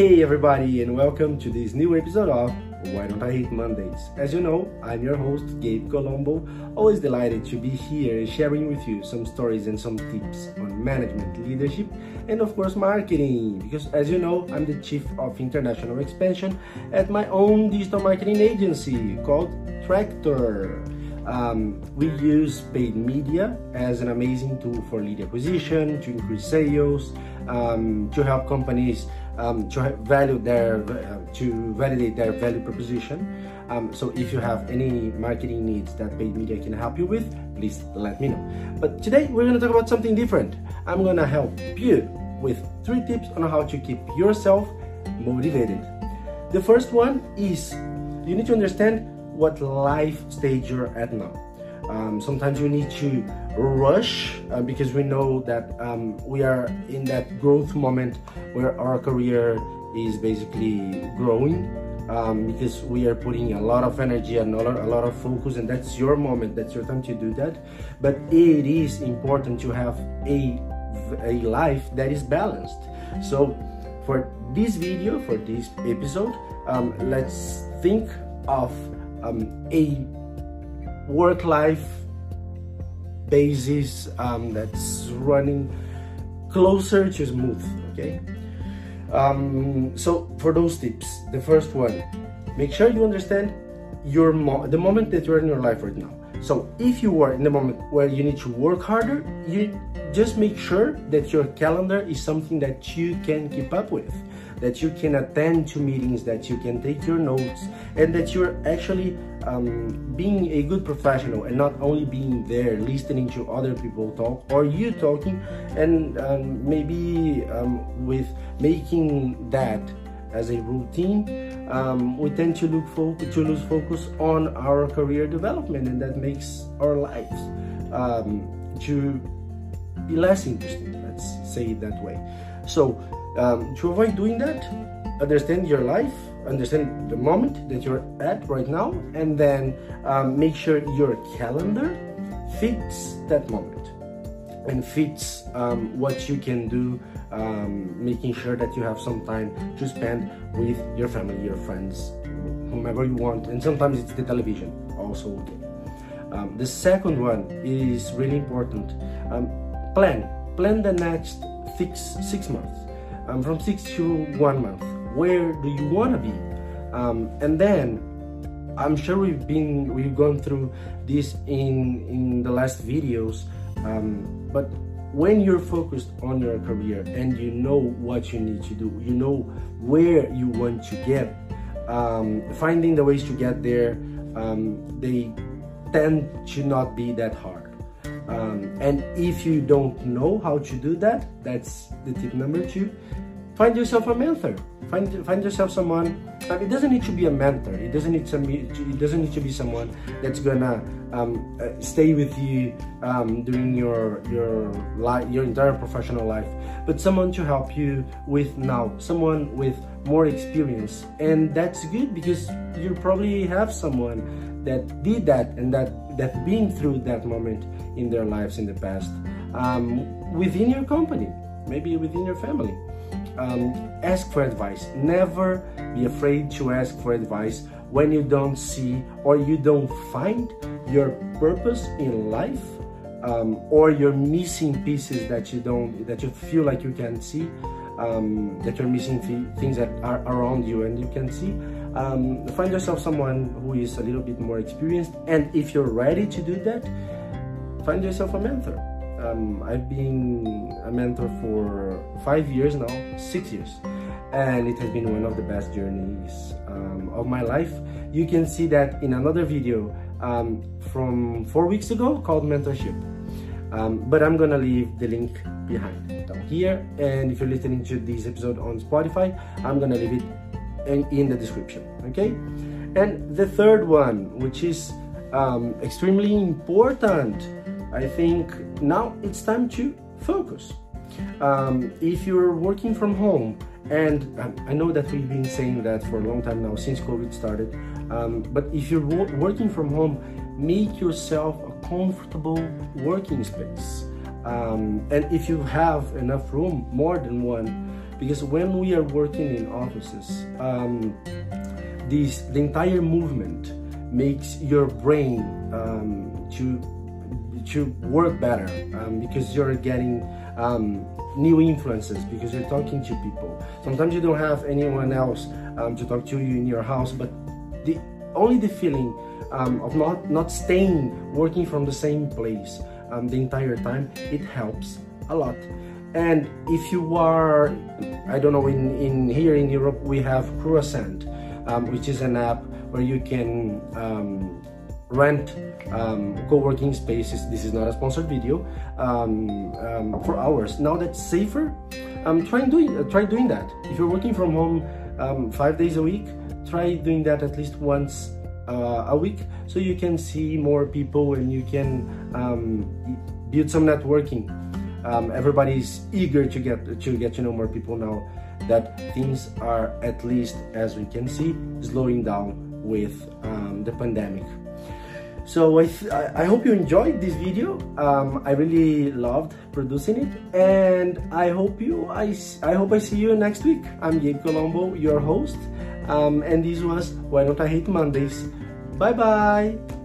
Hey everybody and welcome to this new episode of Why Don't I Hate Mondays. As you know, I'm your host Gabe Colombo, always delighted to be here sharing with you some stories and some tips on management, leadership, and of course marketing. Because as you know, I'm the Chief of International Expansion at my own digital marketing agency called Tractor. Um, we use paid media as an amazing tool for lead acquisition, to increase sales, um, to help companies um, to value their uh, to validate their value proposition. Um, so if you have any marketing needs that paid media can help you with, please let me know. But today we're going to talk about something different. I'm going to help you with three tips on how to keep yourself motivated. The first one is you need to understand what life stage you're at now. Um, sometimes you need to rush uh, because we know that um, we are in that growth moment where our career is basically growing um, because we are putting a lot of energy and a lot, a lot of focus and that's your moment that's your time to do that. But it is important to have a, a life that is balanced. So for this video for this episode um, let's think of um, a work-life basis um, that's running closer to smooth okay? Um, so for those tips the first one make sure you understand your mo the moment that you're in your life right now. So if you are in the moment where you need to work harder you just make sure that your calendar is something that you can keep up with that you can attend to meetings, that you can take your notes, and that you're actually um, being a good professional and not only being there listening to other people talk or you talking, and um, maybe um, with making that as a routine, um, we tend to look fo- to lose focus on our career development, and that makes our lives um, to be less interesting. Let's say it that way. So um, to avoid doing that, understand your life, understand the moment that you're at right now, and then um, make sure your calendar fits that moment and fits um, what you can do, um, making sure that you have some time to spend with your family, your friends, whomever you want, and sometimes it's the television also. Um, the second one is really important. Um, plan, plan the next six six months um, from six to one month. Where do you want to be? Um, and then I'm sure we've been we've gone through this in in the last videos, um, but when you're focused on your career and you know what you need to do, you know where you want to get, um, finding the ways to get there, um, they tend to not be that hard. Um, and if you don't know how to do that, that's the tip number two. Find yourself a mentor. Find find yourself someone. It doesn't need to be a mentor. It doesn't need to be. It doesn't need to be someone that's gonna um, uh, stay with you um, during your your life, your entire professional life. But someone to help you with now. Someone with more experience, and that's good because you probably have someone that did that and that that been through that moment in their lives in the past um, within your company maybe within your family. Um, ask for advice. Never be afraid to ask for advice when you don't see or you don't find your purpose in life um, or you're missing pieces that you don't that you feel like you can see um, that you're missing th things that are around you. And you can see um, find yourself someone who is a little bit more experienced. And if you're ready to do that find yourself a mentor. Um, I've been a mentor for five years now six years. And it has been one of the best journeys um, of my life. You can see that in another video um, from four weeks ago called mentorship um, but I'm gonna leave the link behind. Down here and if you're listening to this episode on Spotify I'm gonna leave it in, in the description okay? And the third one which is um, extremely important I think now it's time to focus. Um, if you're working from home and um, I know that we've been saying that for a long time now since COVID started. Um, but if you're working from home make yourself a comfortable working space. Um, and if you have enough room more than one. Because when we are working in offices, um, this the entire movement makes your brain um, to to work better because you're getting new influences because you're talking to people. Sometimes you don't have anyone else um, to talk to you in your house, but the only the feeling um, of not not staying working from the same place um, the entire time it helps a lot. And if you are, I don't know, in, in here in Europe we have Croissant, um, which is an app where you can um, rent um, co-working spaces. This is not a sponsored video um, um, for hours. Now that's safer. Um, try doing uh, try doing that. If you're working from home um, five days a week, try doing that at least once uh, a week, so you can see more people and you can um, build some networking. everybody's eager to get to get to know more people now that things are at least as we can see slowing down with the pandemic. So I, I hope you enjoyed this video. Um, I really loved producing it and I hope you I, I hope I see you next week. I'm Gabe Colombo, your host. Um, and this was Why Don't I Hate Mondays. Bye bye.